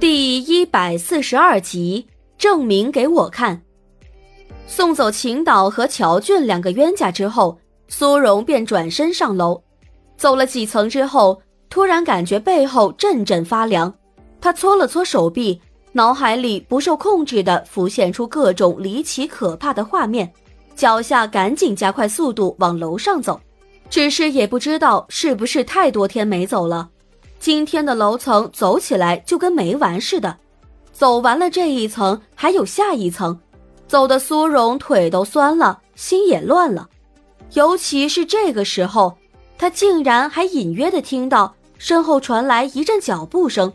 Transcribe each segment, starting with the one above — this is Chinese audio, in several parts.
第一百四十二集，证明给我看。送走秦导和乔俊两个冤家之后，苏荣便转身上楼。走了几层之后，突然感觉背后阵阵发凉。他搓了搓手臂，脑海里不受控制的浮现出各种离奇可怕的画面，脚下赶紧加快速度往楼上走。只是也不知道是不是太多天没走了。今天的楼层走起来就跟没完似的，走完了这一层还有下一层，走的苏荣腿都酸了，心也乱了。尤其是这个时候，他竟然还隐约的听到身后传来一阵脚步声。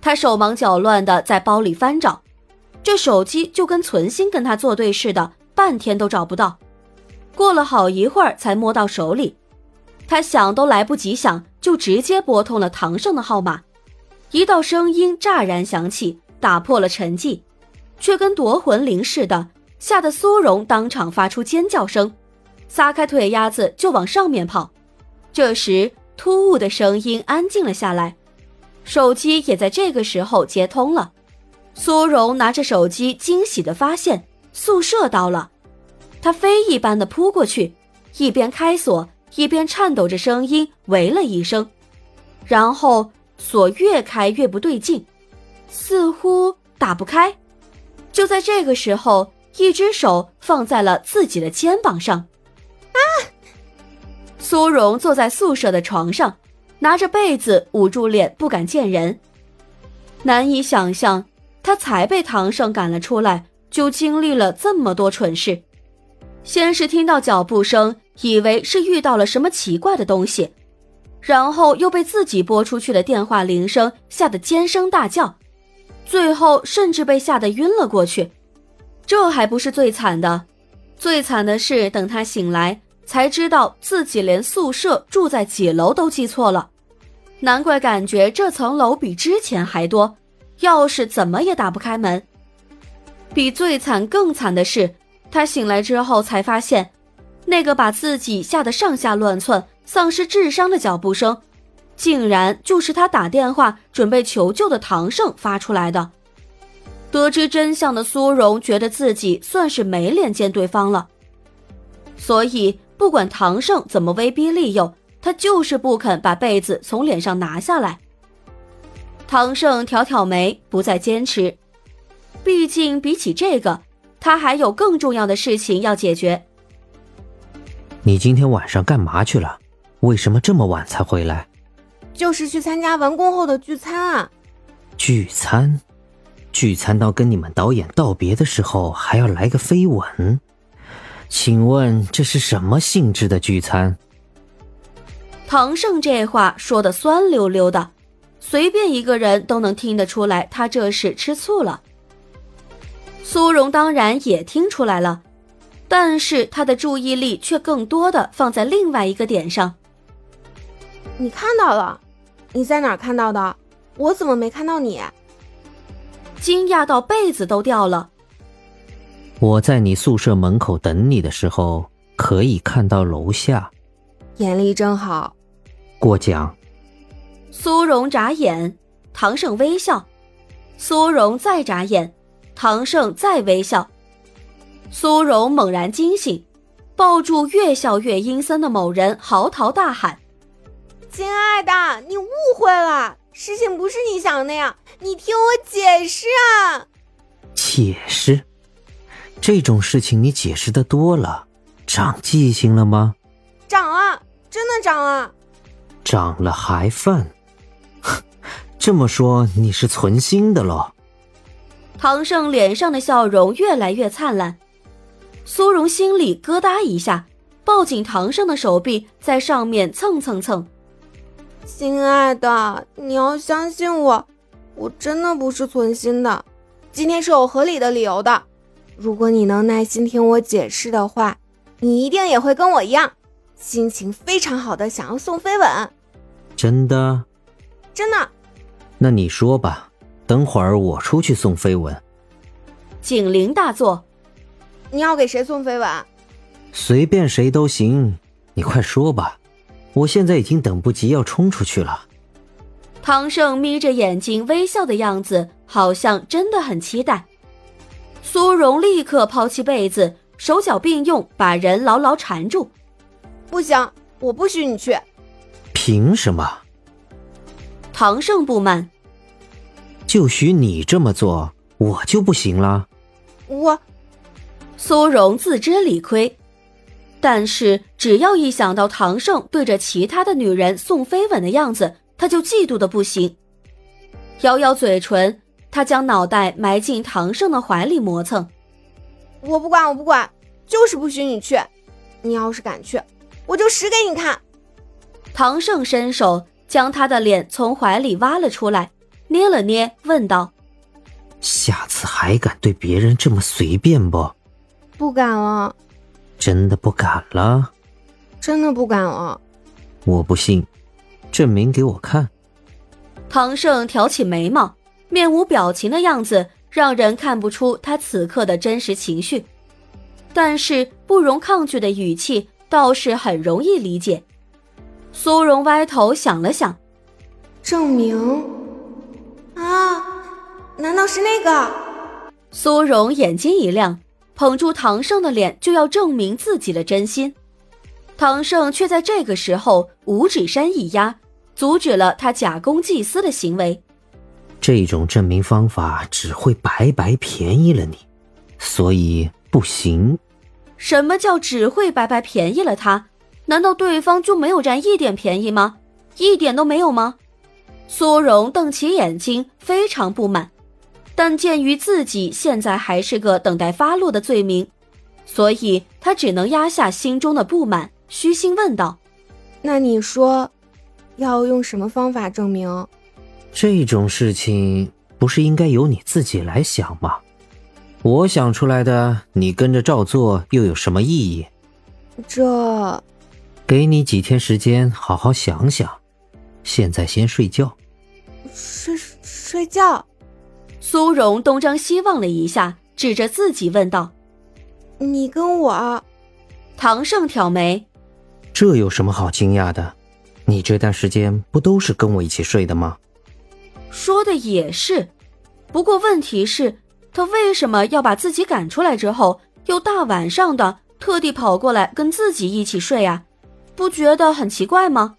他手忙脚乱的在包里翻找，这手机就跟存心跟他作对似的，半天都找不到。过了好一会儿才摸到手里。他想都来不及想，就直接拨通了唐胜的号码。一道声音乍然响起，打破了沉寂，却跟夺魂铃似的，吓得苏荣当场发出尖叫声，撒开腿丫子就往上面跑。这时，突兀的声音安静了下来，手机也在这个时候接通了。苏荣拿着手机，惊喜地发现宿舍到了，他飞一般的扑过去，一边开锁。一边颤抖着声音喂了一声，然后锁越开越不对劲，似乎打不开。就在这个时候，一只手放在了自己的肩膀上。啊！苏荣坐在宿舍的床上，拿着被子捂住脸，不敢见人。难以想象，他才被唐胜赶了出来，就经历了这么多蠢事。先是听到脚步声。以为是遇到了什么奇怪的东西，然后又被自己拨出去的电话铃声吓得尖声大叫，最后甚至被吓得晕了过去。这还不是最惨的，最惨的是等他醒来才知道自己连宿舍住在几楼都记错了，难怪感觉这层楼比之前还多，钥匙怎么也打不开门。比最惨更惨的是，他醒来之后才发现。那个把自己吓得上下乱窜、丧失智商的脚步声，竟然就是他打电话准备求救的唐胜发出来的。得知真相的苏荣觉得自己算是没脸见对方了，所以不管唐胜怎么威逼利诱，他就是不肯把被子从脸上拿下来。唐胜挑挑眉，不再坚持，毕竟比起这个，他还有更重要的事情要解决。你今天晚上干嘛去了？为什么这么晚才回来？就是去参加完工后的聚餐啊！聚餐，聚餐到跟你们导演道别的时候还要来个飞吻？请问这是什么性质的聚餐？唐胜这话说的酸溜溜的，随便一个人都能听得出来，他这是吃醋了。苏荣当然也听出来了。但是他的注意力却更多的放在另外一个点上。你看到了？你在哪儿看到的？我怎么没看到你？惊讶到被子都掉了。我在你宿舍门口等你的时候，可以看到楼下。眼力真好。过奖。苏荣眨眼，唐胜微笑。苏荣再眨眼，唐胜再微笑。苏荣猛然惊醒，抱住越笑越阴森的某人，嚎啕大喊：“亲爱的，你误会了，事情不是你想的那样，你听我解释啊！”解释？这种事情你解释的多了，长记性了吗？长了，真的长了。长了还犯？这么说你是存心的喽？唐胜脸上的笑容越来越灿烂。苏荣心里咯哒一下，抱紧唐胜的手臂，在上面蹭蹭蹭。亲爱的，你要相信我，我真的不是存心的。今天是有合理的理由的。如果你能耐心听我解释的话，你一定也会跟我一样，心情非常好的想要送飞吻。真的？真的。那你说吧，等会儿我出去送飞吻。警铃大作。你要给谁送飞吻？随便谁都行，你快说吧，我现在已经等不及要冲出去了。唐胜眯着眼睛微笑的样子，好像真的很期待。苏荣立刻抛弃被子，手脚并用把人牢牢缠住。不行，我不许你去。凭什么？唐胜不满。就许你这么做，我就不行了。我，苏荣自知理亏，但是只要一想到唐胜对着其他的女人送飞吻的样子，他就嫉妒的不行。咬咬嘴唇，他将脑袋埋进唐胜的怀里磨蹭。我不管，我不管，就是不许你去。你要是敢去，我就使给你看。唐胜伸手将他的脸从怀里挖了出来，捏了捏，问道：“下次还敢对别人这么随便不？”“不敢了。”“真的不敢了？”“真的不敢了。”“我不信，证明给我看。”唐胜挑起眉毛，面无表情的样子让人看不出他此刻的真实情绪，但是不容抗拒的语气倒是很容易理解。苏荣歪头想了想，证明啊？难道是那个？苏荣眼睛一亮，捧住唐胜的脸就要证明自己的真心。唐胜却在这个时候五指山一压。阻止了他假公济私的行为，这种证明方法只会白白便宜了你，所以不行。什么叫只会白白便宜了他？难道对方就没有占一点便宜吗？一点都没有吗？苏荣瞪起眼睛，非常不满。但鉴于自己现在还是个等待发落的罪名，所以他只能压下心中的不满，虚心问道：“那你说？”要用什么方法证明？这种事情不是应该由你自己来想吗？我想出来的，你跟着照做又有什么意义？这，给你几天时间好好想想。现在先睡觉。睡睡觉。苏荣东张西望了一下，指着自己问道：“你跟我？”唐胜挑眉：“这有什么好惊讶的？”你这段时间不都是跟我一起睡的吗？说的也是，不过问题是，他为什么要把自己赶出来之后，又大晚上的特地跑过来跟自己一起睡啊？不觉得很奇怪吗？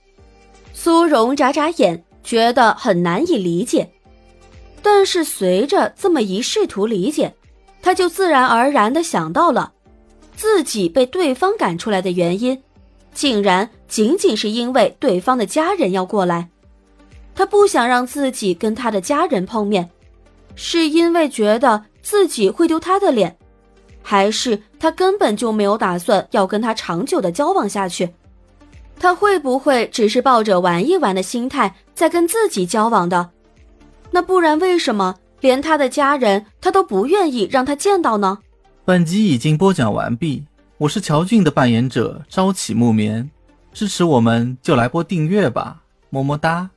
苏荣眨眨眼，觉得很难以理解。但是随着这么一试图理解，他就自然而然的想到了，自己被对方赶出来的原因。竟然仅仅是因为对方的家人要过来，他不想让自己跟他的家人碰面，是因为觉得自己会丢他的脸，还是他根本就没有打算要跟他长久的交往下去？他会不会只是抱着玩一玩的心态在跟自己交往的？那不然为什么连他的家人他都不愿意让他见到呢？本集已经播讲完毕。我是乔俊的扮演者朝起暮眠，支持我们就来播订阅吧，么么哒。